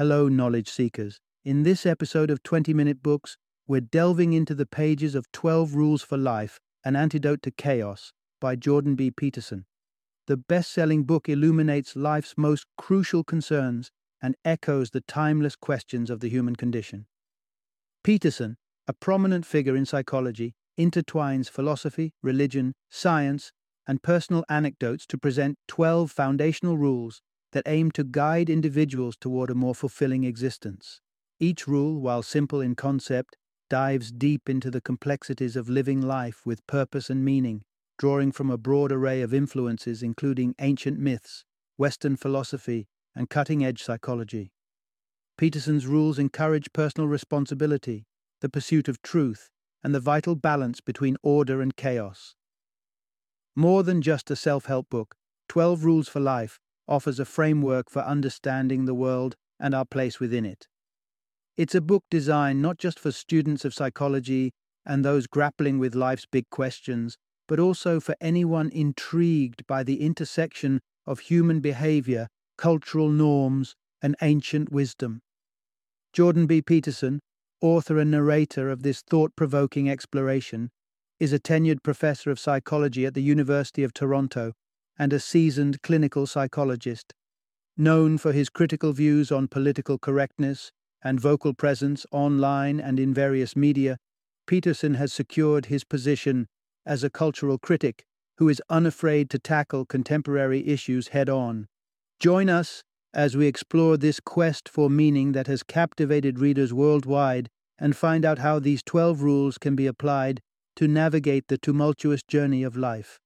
Hello, knowledge seekers. In this episode of 20 Minute Books, we're delving into the pages of 12 Rules for Life An Antidote to Chaos by Jordan B. Peterson. The best selling book illuminates life's most crucial concerns and echoes the timeless questions of the human condition. Peterson, a prominent figure in psychology, intertwines philosophy, religion, science, and personal anecdotes to present 12 foundational rules that aim to guide individuals toward a more fulfilling existence. Each rule, while simple in concept, dives deep into the complexities of living life with purpose and meaning, drawing from a broad array of influences including ancient myths, Western philosophy, and cutting edge psychology. Peterson's rules encourage personal responsibility, the pursuit of truth, and the vital balance between order and chaos. More than just a self help book, 12 Rules for Life offers a framework for understanding the world and our place within it. It's a book designed not just for students of psychology and those grappling with life's big questions, but also for anyone intrigued by the intersection of human behavior, cultural norms, and ancient wisdom. Jordan B. Peterson, author and narrator of this thought provoking exploration, is a tenured professor of psychology at the University of Toronto and a seasoned clinical psychologist. Known for his critical views on political correctness and vocal presence online and in various media, Peterson has secured his position as a cultural critic who is unafraid to tackle contemporary issues head on. Join us as we explore this quest for meaning that has captivated readers worldwide and find out how these 12 rules can be applied to navigate the tumultuous journey of life.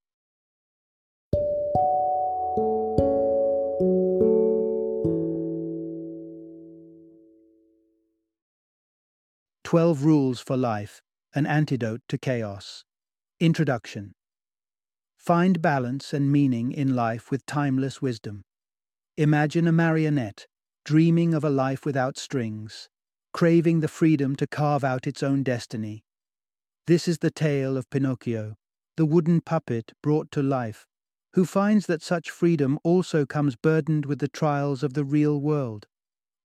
Twelve Rules for Life An Antidote to Chaos. Introduction Find balance and meaning in life with timeless wisdom. Imagine a marionette, dreaming of a life without strings, craving the freedom to carve out its own destiny. This is the tale of Pinocchio, the wooden puppet brought to life, who finds that such freedom also comes burdened with the trials of the real world,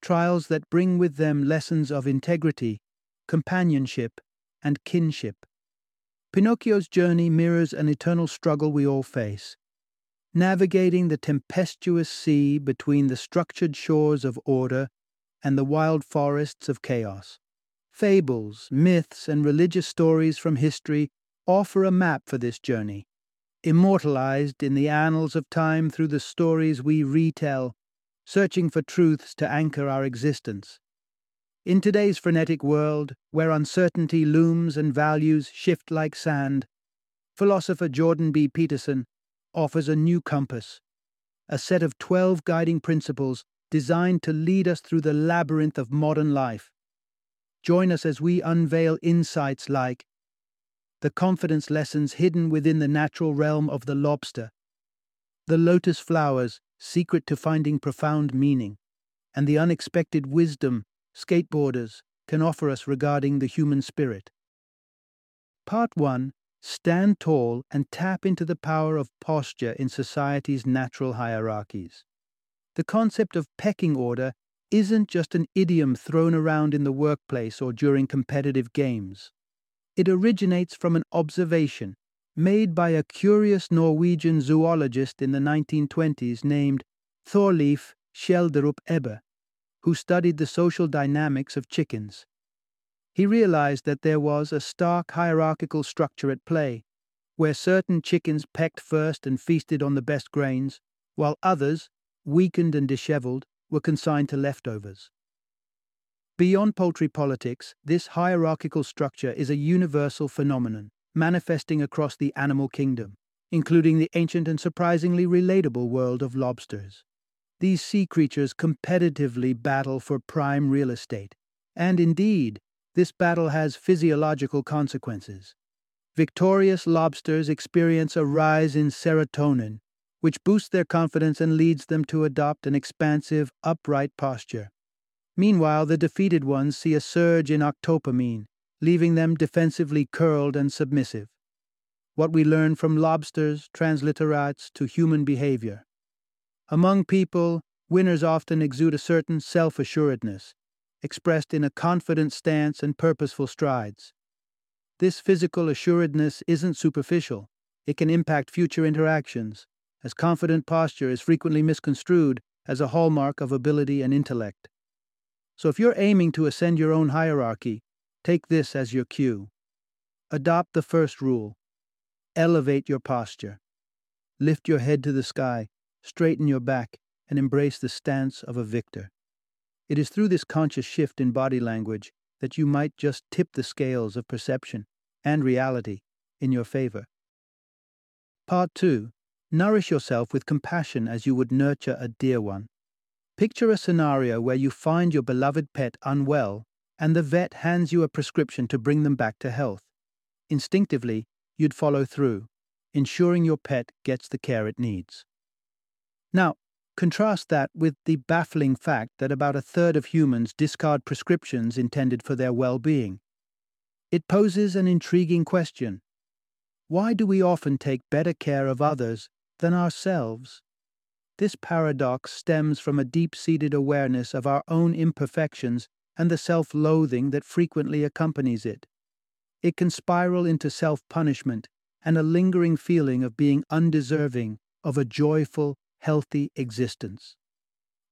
trials that bring with them lessons of integrity, companionship, and kinship. Pinocchio's journey mirrors an eternal struggle we all face navigating the tempestuous sea between the structured shores of order and the wild forests of chaos. Fables, myths, and religious stories from history offer a map for this journey, immortalized in the annals of time through the stories we retell, searching for truths to anchor our existence. In today's frenetic world, where uncertainty looms and values shift like sand, philosopher Jordan B. Peterson offers a new compass, a set of 12 guiding principles designed to lead us through the labyrinth of modern life. Join us as we unveil insights like the confidence lessons hidden within the natural realm of the lobster, the lotus flowers, secret to finding profound meaning, and the unexpected wisdom skateboarders can offer us regarding the human spirit. Part 1 Stand tall and tap into the power of posture in society's natural hierarchies. The concept of pecking order isn't just an idiom thrown around in the workplace or during competitive games. It originates from an observation made by a curious Norwegian zoologist in the 1920s named Thorleif Schjelderup Ebbe, who studied the social dynamics of chickens. He realized that there was a stark hierarchical structure at play, where certain chickens pecked first and feasted on the best grains, while others, weakened and disheveled, were consigned to leftovers. Beyond poultry politics, this hierarchical structure is a universal phenomenon, manifesting across the animal kingdom, including the ancient and surprisingly relatable world of lobsters. These sea creatures competitively battle for prime real estate, and indeed, this battle has physiological consequences. Victorious lobsters experience a rise in serotonin, which boosts their confidence and leads them to adopt an expansive, upright posture. Meanwhile, the defeated ones see a surge in octopamine, leaving them defensively curled and submissive. What we learn from lobsters transliterates to human behavior. Among people, Winners often exude a certain self assuredness, expressed in a confident stance and purposeful strides. This physical assuredness isn't superficial, it can impact future interactions, as confident posture is frequently misconstrued as a hallmark of ability and intellect. So if you're aiming to ascend your own hierarchy, take this as your cue. Adopt the first rule elevate your posture. Lift your head to the sky, straighten your back, and embrace the stance of a victor. It is through this conscious shift in body language that you might just tip the scales of perception and reality in your favor. Part 2 Nourish yourself with compassion as you would nurture a dear one. Picture a scenario where you find your beloved pet unwell and the vet hands you a prescription to bring them back to health. Instinctively, you'd follow through, ensuring your pet gets the care it needs. Now, contrast that with the baffling fact that about a third of humans discard prescriptions intended for their well being. It poses an intriguing question. Why do we often take better care of others than ourselves. This paradox stems from a deep seated awareness of our own imperfections and the self loathing that frequently accompanies it. It can spiral into self punishment and a lingering feeling of being undeserving of a joyful, healthy existence.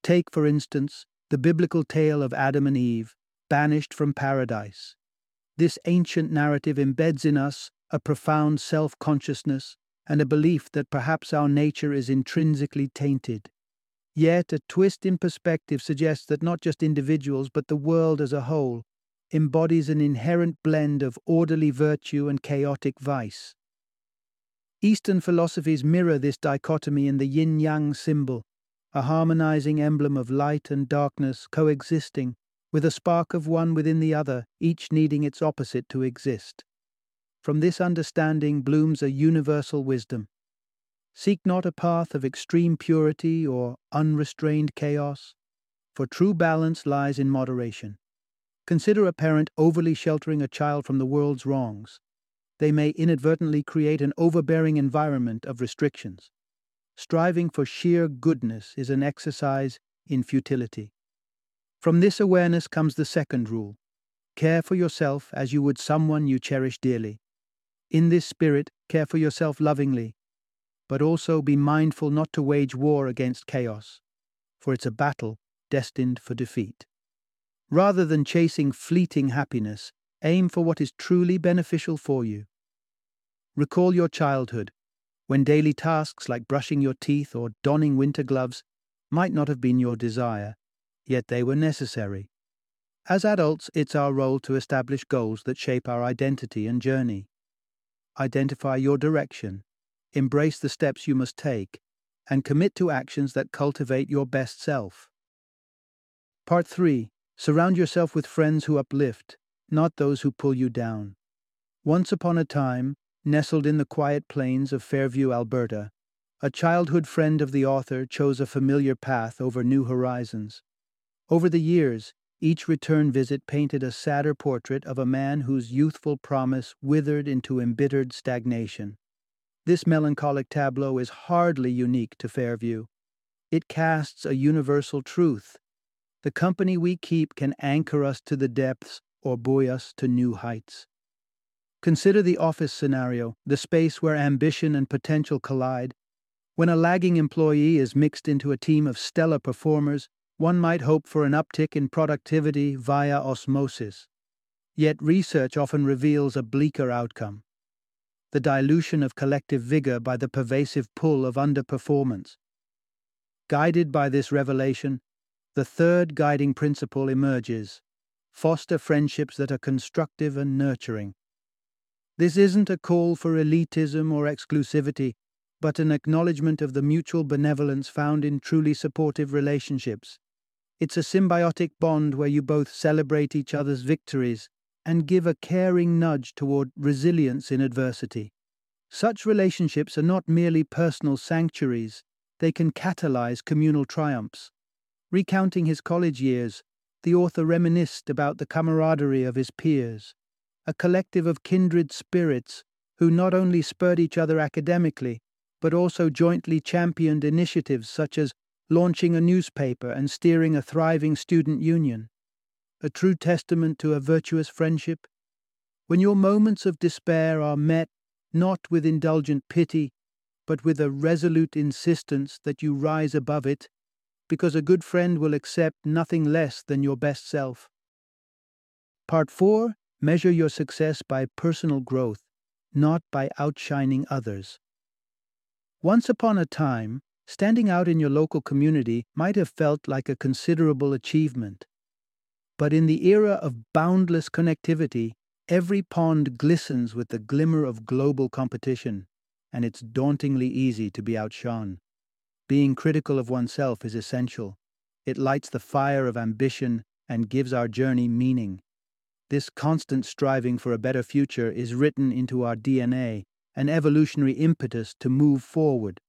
Take, for instance, the biblical tale of Adam and Eve, banished from paradise. This ancient narrative embeds in us a profound self consciousness and a belief that perhaps our nature is intrinsically tainted. Yet a twist in perspective suggests that not just individuals, but the world as a whole, embodies an inherent blend of orderly virtue and chaotic vice. Eastern philosophies mirror this dichotomy in the yin yang symbol, a harmonizing emblem of light and darkness coexisting, with a spark of one within the other, each needing its opposite to exist. From this understanding blooms a universal wisdom. Seek not a path of extreme purity or unrestrained chaos, for true balance lies in moderation. Consider a parent overly sheltering a child from the world's wrongs. They may inadvertently create an overbearing environment of restrictions. Striving for sheer goodness is an exercise in futility. From this awareness comes the second rule care for yourself as you would someone you cherish dearly. In this spirit, care for yourself lovingly, but also be mindful not to wage war against chaos, for it's a battle destined for defeat. Rather than chasing fleeting happiness, aim for what is truly beneficial for you. Recall your childhood, when daily tasks like brushing your teeth or donning winter gloves might not have been your desire, yet they were necessary. As adults, it's our role to establish goals that shape our identity and journey identify your direction, embrace the steps you must take, and commit to actions that cultivate your best self. Part 3 Surround yourself with friends who uplift, not those who pull you down. Once upon a time, nestled in the quiet plains of Fairview, Alberta, a childhood friend of the author chose a familiar path over new horizons. Over the years, each return visit painted a sadder portrait of a man whose youthful promise withered into embittered stagnation. This melancholic tableau is hardly unique to Fairview. It casts a universal truth. The company we keep can anchor us to the depths or buoy us to new heights. Consider the office scenario, the space where ambition and potential collide. When a lagging employee is mixed into a team of stellar performers, one might hope for an uptick in productivity via osmosis. Yet research often reveals a bleaker outcome the dilution of collective vigor by the pervasive pull of underperformance. Guided by this revelation, the third guiding principle emerges foster friendships that are constructive and nurturing. This isn't a call for elitism or exclusivity, but an acknowledgement of the mutual benevolence found in truly supportive relationships. It's a symbiotic bond where you both celebrate each other's victories and give a caring nudge toward resilience in adversity. Such relationships are not merely personal sanctuaries, they can catalyze communal triumphs. Recounting his college years, the author reminisced about the camaraderie of his peers, a collective of kindred spirits who not only spurred each other academically, but also jointly championed initiatives such as launching a newspaper and steering a thriving student union. A true testament to a virtuous friendship. When your moments of despair are met not with indulgent pity, but with a resolute insistence that you rise above it, because a good friend will accept nothing less than your best self. Part 4 Measure your success by personal growth, not by outshining others. Once upon a time, standing out in your local community might have felt like a considerable achievement. But in the era of boundless connectivity, every pond glistens with the glimmer of global competition, and it's dauntingly easy to be outshone. Being critical of oneself is essential. It lights the fire of ambition and gives our journey meaning. This constant striving for a better future is written into our DNA, an evolutionary impetus to move forward.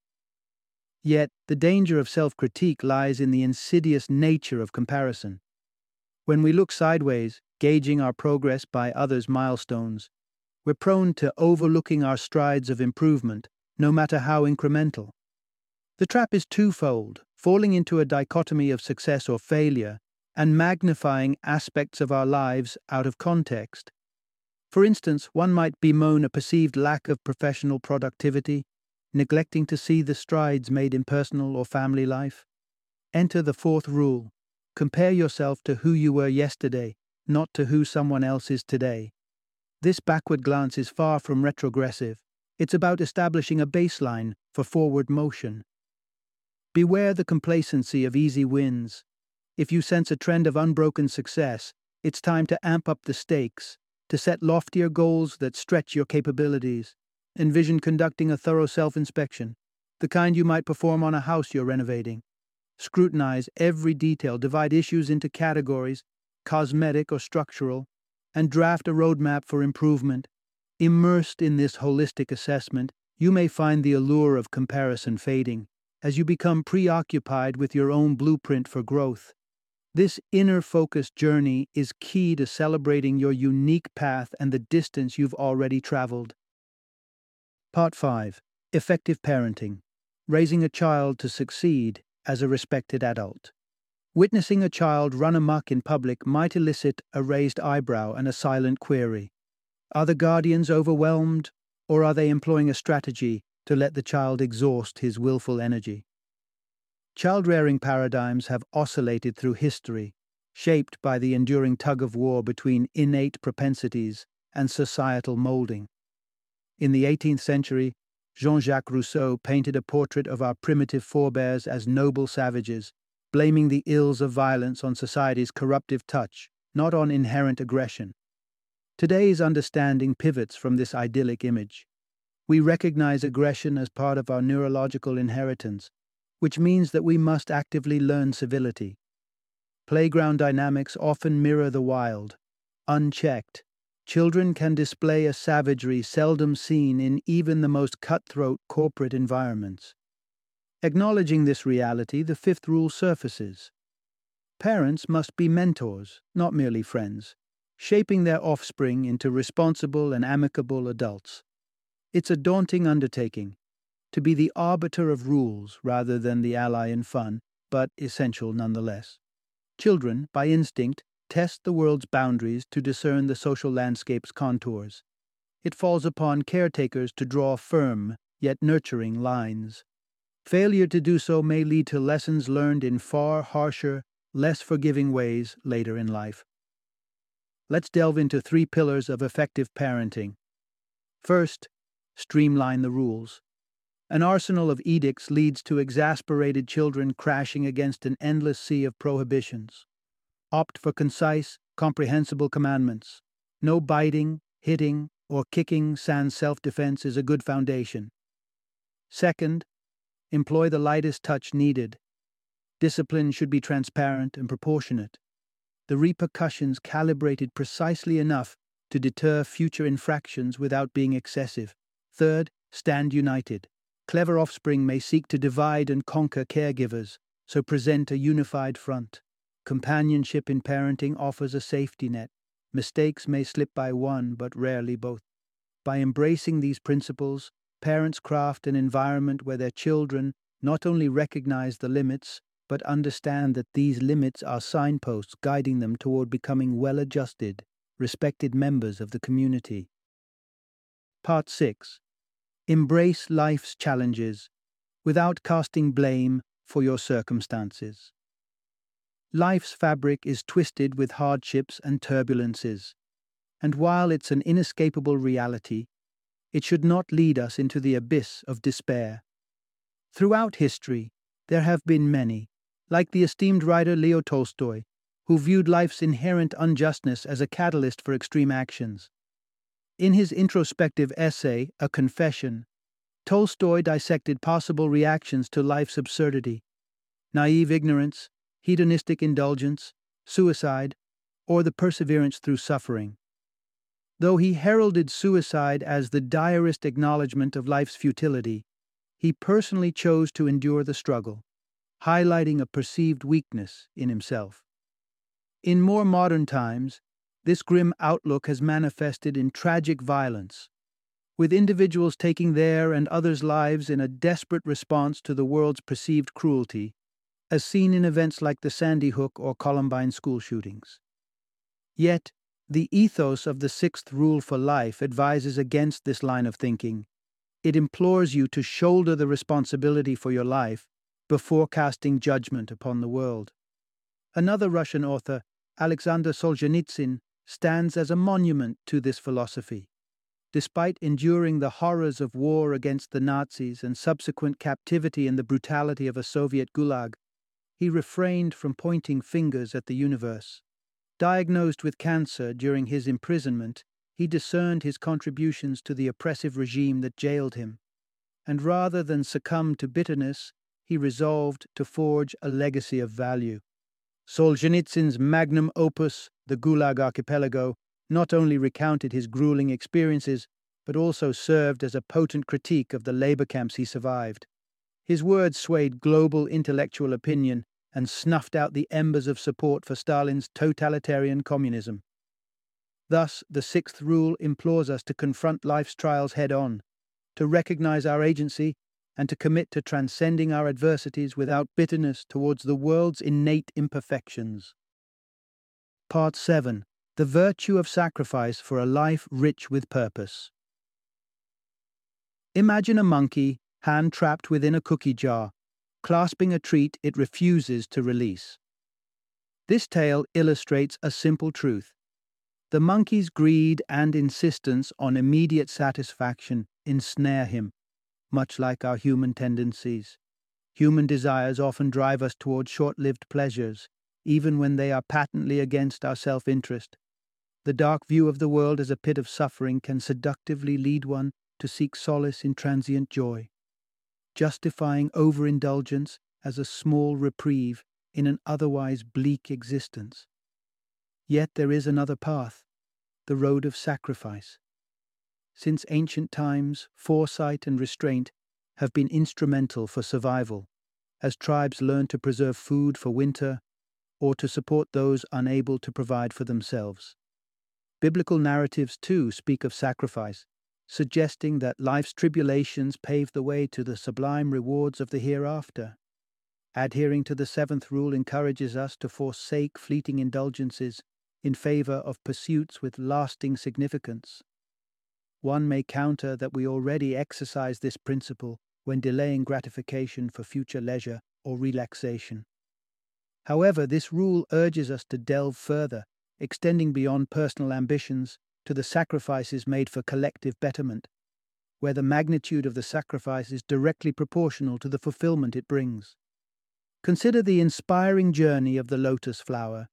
Yet, the danger of self critique lies in the insidious nature of comparison. When we look sideways, gauging our progress by others' milestones, we're prone to overlooking our strides of improvement, no matter how incremental. The trap is twofold falling into a dichotomy of success or failure and magnifying aspects of our lives out of context. For instance, one might bemoan a perceived lack of professional productivity, neglecting to see the strides made in personal or family life. Enter the fourth rule compare yourself to who you were yesterday, not to who someone else is today. This backward glance is far from retrogressive. It's about establishing a baseline for forward motion. Beware the complacency of easy wins. If you sense a trend of unbroken success, it's time to amp up the stakes, to set loftier goals that stretch your capabilities. Envision conducting a thorough self inspection, the kind you might perform on a house you're renovating. Scrutinize every detail, divide issues into categories, cosmetic or structural, and draft a roadmap for improvement. Immersed in this holistic assessment, you may find the allure of comparison fading as you become preoccupied with your own blueprint for growth. This inner focused journey is key to celebrating your unique path and the distance you've already traveled. Part 5 Effective Parenting Raising a Child to Succeed as a Respected Adult. Witnessing a child run amuck in public might elicit a raised eyebrow and a silent query. Are the guardians overwhelmed, or are they employing a strategy to let the child exhaust his willful energy? Child rearing paradigms have oscillated through history, shaped by the enduring tug of war between innate propensities and societal molding. In the 18th century, Jean Jacques Rousseau painted a portrait of our primitive forebears as noble savages, blaming the ills of violence on society's corruptive touch, not on inherent aggression. Today's understanding pivots from this idyllic image. We recognize aggression as part of our neurological inheritance which means that we must actively learn civility. Playground dynamics often mirror the wild. Unchecked, children can display a savagery seldom seen in even the most cutthroat corporate environments. Acknowledging this reality, the fifth rule surfaces. Parents must be mentors, not merely friends, shaping their offspring into responsible and amicable adults. It's a daunting undertaking, to be the arbiter of rules rather than the ally in fun, but essential nonetheless. Children, by instinct, test the world's boundaries to discern the social landscape's contours. It falls upon caretakers to draw firm, yet nurturing lines. Failure to do so may lead to lessons learned in far harsher, less forgiving ways later in life. Let's delve into three pillars of effective parenting. First, streamline the rules. An arsenal of edicts leads to exasperated children crashing against an endless sea of prohibitions. Opt for concise, comprehensible commandments. No biting, hitting, or kicking sans self defense is a good foundation. Second, employ the lightest touch needed. Discipline should be transparent and proportionate. The repercussions calibrated precisely enough to deter future infractions without being excessive. Third, stand united. Clever offspring may seek to divide and conquer caregivers, so present a unified front. Companionship in parenting offers a safety net. Mistakes may slip by one, but rarely both. By embracing these principles, parents craft an environment where their children not only recognize the limits, but understand that these limits are signposts guiding them toward becoming well adjusted, respected members of the community. Part 6 Embrace life's challenges without casting blame for your circumstances. Life's fabric is twisted with hardships and turbulences, and while it's an inescapable reality, it should not lead us into the abyss of despair. Throughout history, there have been many, like the esteemed writer Leo Tolstoy, who viewed life's inherent unjustness as a catalyst for extreme actions. In his introspective essay, A Confession, Tolstoy dissected possible reactions to life's absurdity naive ignorance, hedonistic indulgence, suicide, or the perseverance through suffering. Though he heralded suicide as the direst acknowledgement of life's futility, he personally chose to endure the struggle, highlighting a perceived weakness in himself. In more modern times, this grim outlook has manifested in tragic violence, with individuals taking their and others' lives in a desperate response to the world's perceived cruelty, as seen in events like the Sandy Hook or Columbine school shootings. Yet, the ethos of the sixth rule for life advises against this line of thinking. It implores you to shoulder the responsibility for your life before casting judgment upon the world. Another Russian author, Alexander Solzhenitsyn, stands as a monument to this philosophy. Despite enduring the horrors of war against the Nazis and subsequent captivity in the brutality of a Soviet gulag, he refrained from pointing fingers at the universe. Diagnosed with cancer during his imprisonment, he discerned his contributions to the oppressive regime that jailed him, and rather than succumb to bitterness, he resolved to forge a legacy of value. Solzhenitsyn's magnum opus, The Gulag Archipelago, not only recounted his grueling experiences, but also served as a potent critique of the labor camps he survived. His words swayed global intellectual opinion and snuffed out the embers of support for Stalin's totalitarian communism. Thus, the sixth rule implores us to confront life's trials head on, to recognize our agency, and to commit to transcending our adversities without bitterness towards the world's innate imperfections. Part 7 the virtue of sacrifice for a life rich with purpose. Imagine a monkey, hand trapped within a cookie jar, clasping a treat it refuses to release. This tale illustrates a simple truth. The monkey's greed and insistence on immediate satisfaction ensnare him, much like our human tendencies. Human desires often drive us toward short lived pleasures, even when they are patently against our self interest. The dark view of the world as a pit of suffering can seductively lead one to seek solace in transient joy, justifying overindulgence as a small reprieve in an otherwise bleak existence. Yet there is another path, the road of sacrifice. Since ancient times, foresight and restraint have been instrumental for survival, as tribes learn to preserve food for winter or to support those unable to provide for themselves. Biblical narratives, too, speak of sacrifice, suggesting that life's tribulations pave the way to the sublime rewards of the hereafter. Adhering to the seventh rule encourages us to forsake fleeting indulgences in favor of pursuits with lasting significance. One may counter that we already exercise this principle when delaying gratification for future leisure or relaxation. However, this rule urges us to delve further extending beyond personal ambitions to the sacrifices made for collective betterment, where the magnitude of the sacrifice is directly proportional to the fulfillment it brings. Consider the inspiring journey of the lotus flower,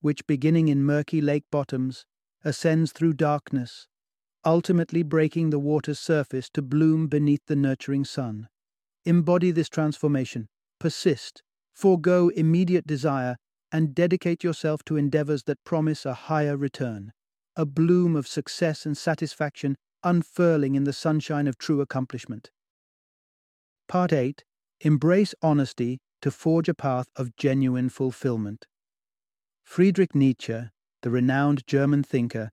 which, beginning in murky lake bottoms, ascends through darkness, ultimately breaking the water's surface to bloom beneath the nurturing sun. Embody this transformation, persist, forego immediate desire, and dedicate yourself to endeavors that promise a higher return, a bloom of success and satisfaction unfurling in the sunshine of true accomplishment. Part 8 Embrace honesty to forge a path of genuine fulfillment. Friedrich Nietzsche, the renowned German thinker,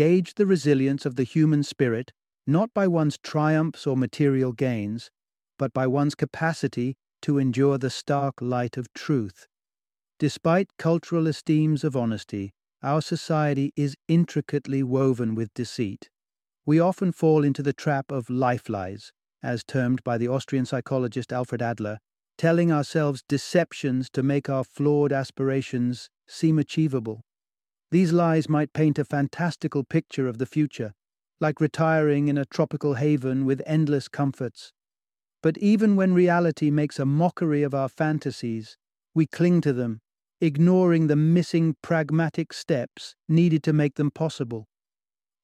gauged the resilience of the human spirit not by one's triumphs or material gains, but by one's capacity to endure the stark light of truth. Despite cultural esteems of honesty, our society is intricately woven with deceit. We often fall into the trap of life lies, as termed by the Austrian psychologist Alfred Adler, telling ourselves deceptions to make our flawed aspirations seem achievable. These lies might paint a fantastical picture of the future, like retiring in a tropical haven with endless comforts. But even when reality makes a mockery of our fantasies, we cling to them, ignoring the missing pragmatic steps needed to make them possible.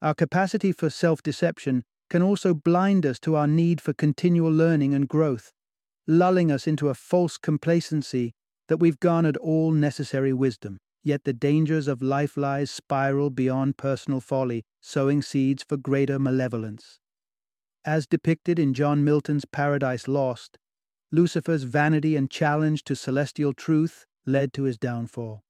Our capacity for self deception can also blind us to our need for continual learning and growth, lulling us into a false complacency that we've garnered all necessary wisdom. Yet the dangers of life lies spiral beyond personal folly, sowing seeds for greater malevolence. As depicted in John Milton's Paradise Lost, Lucifer's vanity and challenge to celestial truth led to his downfall.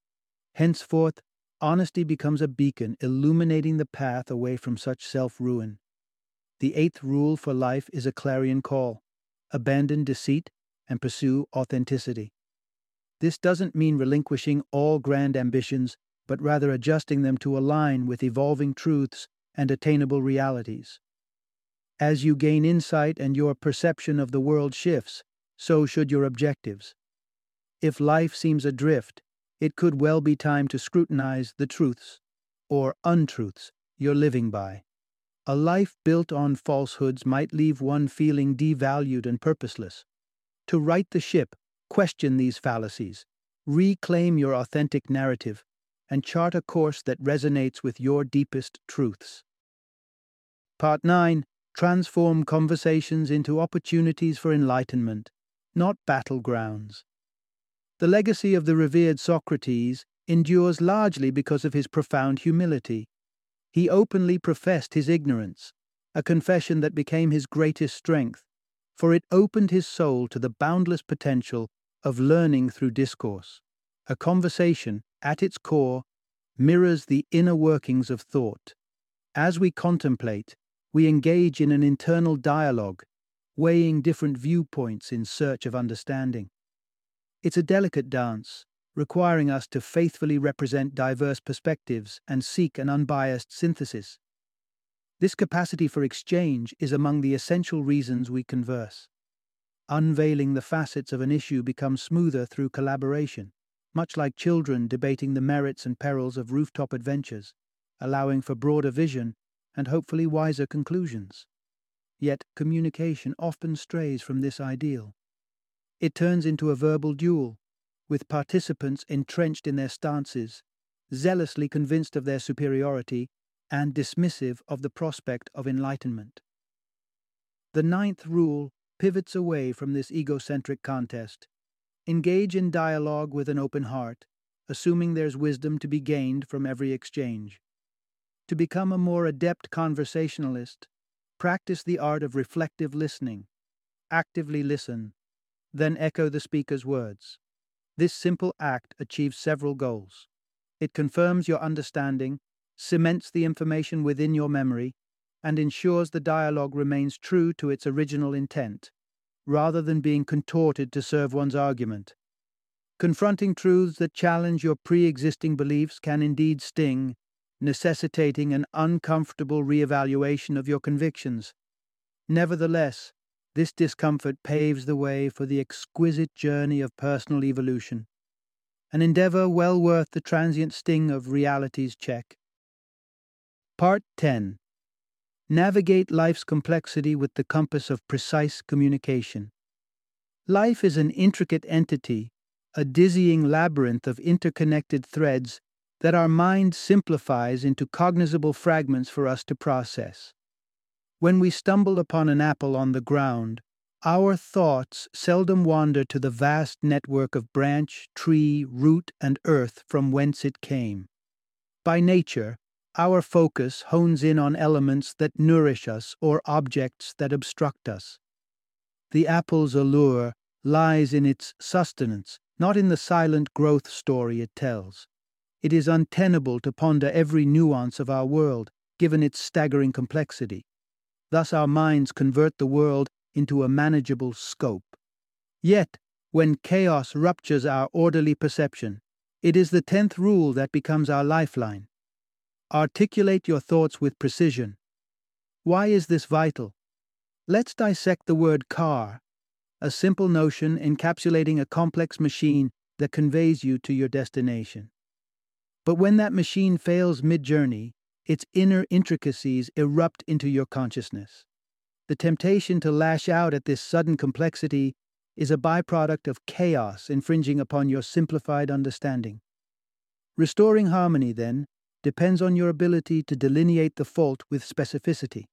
Henceforth, honesty becomes a beacon illuminating the path away from such self ruin. The eighth rule for life is a clarion call abandon deceit and pursue authenticity. This doesn't mean relinquishing all grand ambitions, but rather adjusting them to align with evolving truths and attainable realities. As you gain insight and your perception of the world shifts, so should your objectives. If life seems adrift, it could well be time to scrutinize the truths, or untruths, you're living by. A life built on falsehoods might leave one feeling devalued and purposeless. To right the ship, Question these fallacies, reclaim your authentic narrative, and chart a course that resonates with your deepest truths. Part 9 Transform conversations into opportunities for enlightenment, not battlegrounds. The legacy of the revered Socrates endures largely because of his profound humility. He openly professed his ignorance, a confession that became his greatest strength, for it opened his soul to the boundless potential of learning through discourse. A conversation, at its core, mirrors the inner workings of thought. As we contemplate, we engage in an internal dialogue, weighing different viewpoints in search of understanding. It's a delicate dance, requiring us to faithfully represent diverse perspectives and seek an unbiased synthesis. This capacity for exchange is among the essential reasons we converse. Unveiling the facets of an issue becomes smoother through collaboration, much like children debating the merits and perils of rooftop adventures, allowing for broader vision and hopefully wiser conclusions. Yet communication often strays from this ideal. It turns into a verbal duel, with participants entrenched in their stances, zealously convinced of their superiority, and dismissive of the prospect of enlightenment. The ninth rule pivots away from this egocentric contest. Engage in dialogue with an open heart, assuming there's wisdom to be gained from every exchange. To become a more adept conversationalist, practice the art of reflective listening. Actively listen, then echo the speaker's words. This simple act achieves several goals. It confirms your understanding, cements the information within your memory, and ensures the dialogue remains true to its original intent, rather than being contorted to serve one's argument. Confronting truths that challenge your pre existing beliefs can indeed sting, necessitating an uncomfortable re-evaluation of your convictions. Nevertheless, this discomfort paves the way for the exquisite journey of personal evolution, an endeavor well worth the transient sting of reality's check. Part 10 Navigate life's complexity with the compass of precise communication. Life is an intricate entity, a dizzying labyrinth of interconnected threads that our mind simplifies into cognizable fragments for us to process. When we stumble upon an apple on the ground, our thoughts seldom wander to the vast network of branch, tree, root, and earth from whence it came. By nature, our focus hones in on elements that nourish us or objects that obstruct us. The apple's allure lies in its sustenance, not in the silent growth story it tells. It is untenable to ponder every nuance of our world, given its staggering complexity. Thus, our minds convert the world into a manageable scope. Yet, When chaos ruptures our orderly perception, it is the tenth rule that becomes our lifeline. Articulate your thoughts with precision. Why is this vital? Let's dissect the word car, a simple notion encapsulating a complex machine that conveys you to your destination. But when that machine fails mid journey, its inner intricacies erupt into your consciousness. The temptation to lash out at this sudden complexity is a byproduct of chaos infringing upon your simplified understanding. Restoring harmony, then, depends on your ability to delineate the fault with specificity.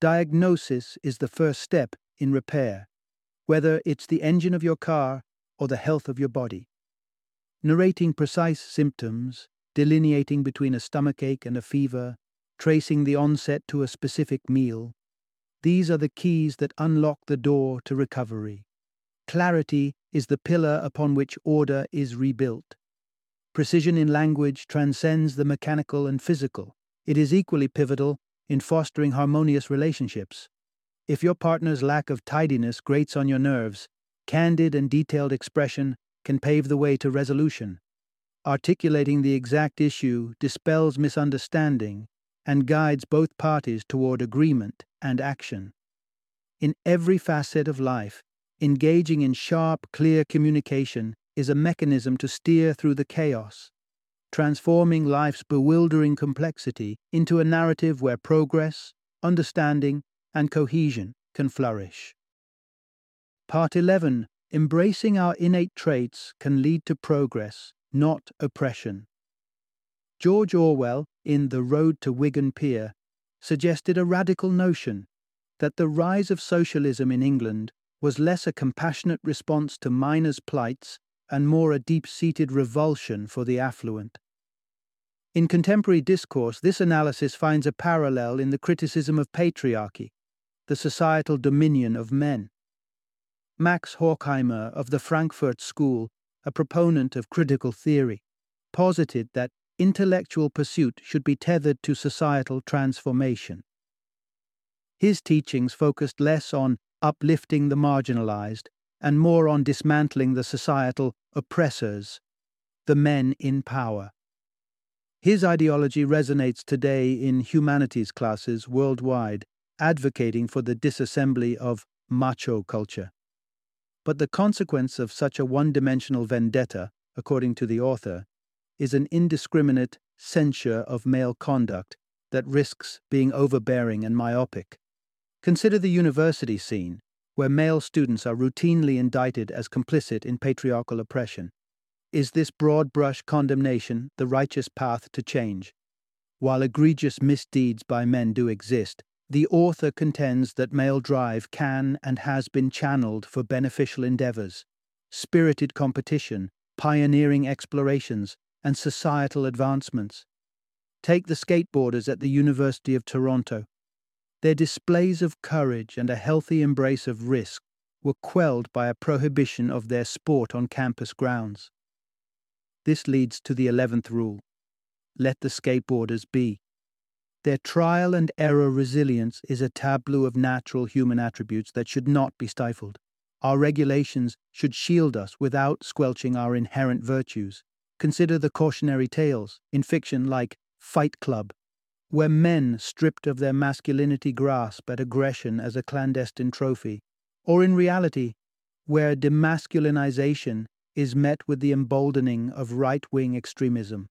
Diagnosis is the first step in repair, whether it's the engine of your car or the health of your body. Narrating precise symptoms, delineating between a stomachache and a fever, tracing the onset to a specific meal, these are the keys that unlock the door to recovery. Clarity is the pillar upon which order is rebuilt. Precision in language transcends the mechanical and physical. It is equally pivotal in fostering harmonious relationships. If your partner's lack of tidiness grates on your nerves, candid and detailed expression can pave the way to resolution. Articulating the exact issue dispels misunderstanding and guides both parties toward agreement and action. In every facet of life, engaging in sharp, clear communication is a mechanism to steer through the chaos, transforming life's bewildering complexity into a narrative where progress, understanding, and cohesion can flourish. Part 11 Embracing our innate traits can lead to progress, not oppression. George Orwell, in The Road to Wigan Pier, suggested a radical notion that the rise of socialism in England was less a compassionate response to miners' plights and more a deep seated revulsion for the affluent. In contemporary discourse, this analysis finds a parallel in the criticism of patriarchy, the societal dominion of men. Max Horkheimer of the Frankfurt School, a proponent of critical theory, posited that intellectual pursuit should be tethered to societal transformation. His teachings focused less on uplifting the marginalized and more on dismantling the societal oppressors, the men in power. His ideology resonates today in humanities classes worldwide, advocating for the disassembly of macho culture. But the consequence of such a one dimensional vendetta, according to the author, is an indiscriminate censure of male conduct that risks being overbearing and myopic. Consider the university scene, where male students are routinely indicted as complicit in patriarchal oppression. Is this broad brush condemnation the righteous path to change? While egregious misdeeds by men do exist, the author contends that male drive can and has been channeled for beneficial endeavors, spirited competition, pioneering explorations, and societal advancements. Take the skateboarders at the University of Toronto. Their displays of courage and a healthy embrace of risk were quelled by a prohibition of their sport on campus grounds. This leads to the 11th rule let the skateboarders be. Their trial and error resilience is a tableau of natural human attributes that should not be stifled. Our regulations should shield us without squelching our inherent virtues. Consider the cautionary tales in fiction like Fight Club, where men stripped of their masculinity grasp at aggression as a clandestine trophy, or in reality, where demasculinization is met with the emboldening of right wing extremism.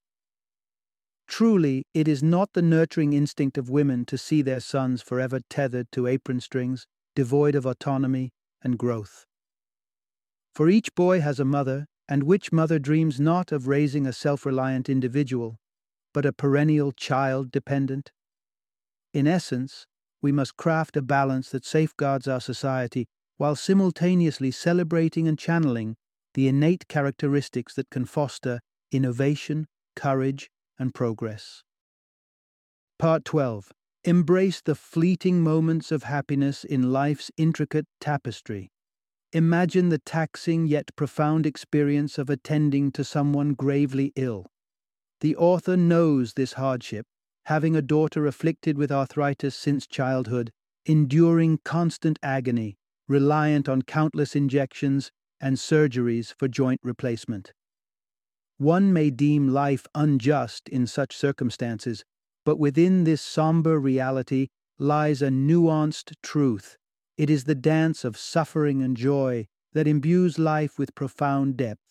Truly, it is not the nurturing instinct of women to see their sons forever tethered to apron strings, devoid of autonomy and growth. For each boy has a mother, and which mother dreams not of raising a self reliant individual, but a perennial child dependent? In essence, we must craft a balance that safeguards our society while simultaneously celebrating and channeling the innate characteristics that can foster innovation, courage, and progress. Part 12 Embrace the fleeting moments of happiness in life's intricate tapestry. Imagine the taxing yet profound experience of attending to someone gravely ill. The author knows this hardship, having a daughter afflicted with arthritis since childhood, enduring constant agony, reliant on countless injections, and surgeries for joint replacement. One may deem life unjust in such circumstances, but within this somber reality lies a nuanced truth. It is the dance of suffering and joy that imbues life with profound depth.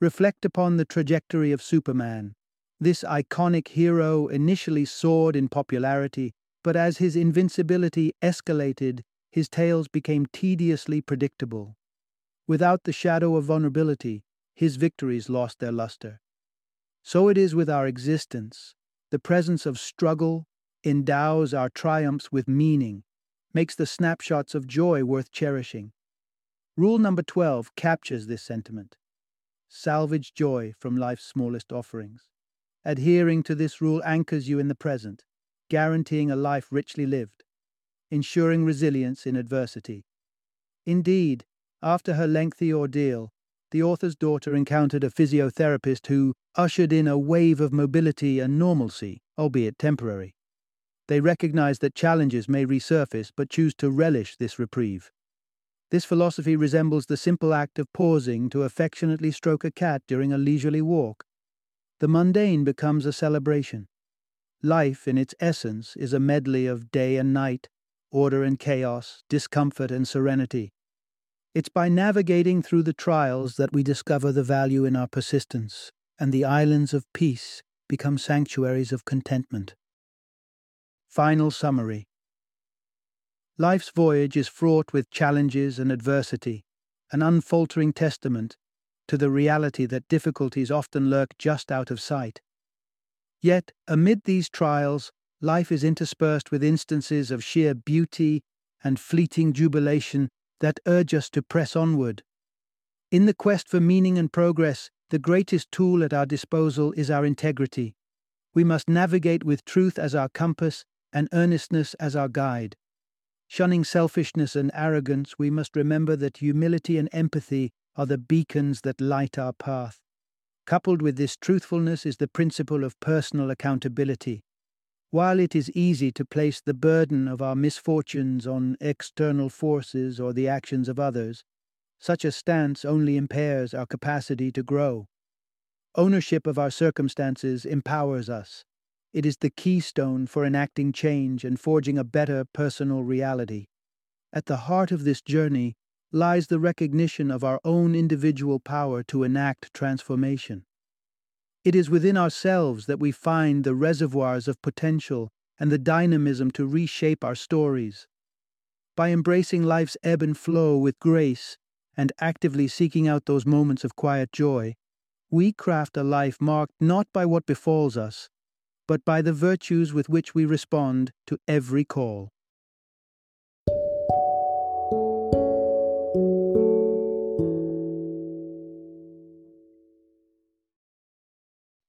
Reflect upon the trajectory of Superman. This iconic hero initially soared in popularity, but as his invincibility escalated, his tales became tediously predictable. Without the shadow of vulnerability, his victories lost their luster. So it is with our existence. The presence of struggle endows our triumphs with meaning, makes the snapshots of joy worth cherishing. Rule number 12 captures this sentiment. Salvage joy from life's smallest offerings. Adhering to this rule anchors you in the present, guaranteeing a life richly lived, ensuring resilience in adversity. Indeed, after her lengthy ordeal, the author's daughter encountered a physiotherapist who ushered in a wave of mobility and normalcy, albeit temporary. They recognize that challenges may resurface but choose to relish this reprieve. This philosophy resembles the simple act of pausing to affectionately stroke a cat during a leisurely walk. The mundane becomes a celebration. Life, in its essence, is a medley of day and night, order and chaos, discomfort and serenity. It's by navigating through the trials that we discover the value in our persistence, and the islands of peace become sanctuaries of contentment. Final summary Life's voyage is fraught with challenges and adversity, an unfaltering testament to the reality that difficulties often lurk just out of sight. Yet, amid these trials, life is interspersed with instances of sheer beauty and fleeting jubilation that urge us to press onward. In the quest for meaning and progress, the greatest tool at our disposal is our integrity. We must navigate with truth as our compass and earnestness as our guide. Shunning selfishness and arrogance, we must remember that humility and empathy are the beacons that light our path. Coupled with this truthfulness is the principle of personal accountability. While it is easy to place the burden of our misfortunes on external forces or the actions of others, such a stance only impairs our capacity to grow. Ownership of our circumstances empowers us, it is the keystone for enacting change and forging a better personal reality. At the heart of this journey lies the recognition of our own individual power to enact transformation. It is within ourselves that we find the reservoirs of potential and the dynamism to reshape our stories. By embracing life's ebb and flow with grace and actively seeking out those moments of quiet joy, we craft a life marked not by what befalls us, but by the virtues with which we respond to every call.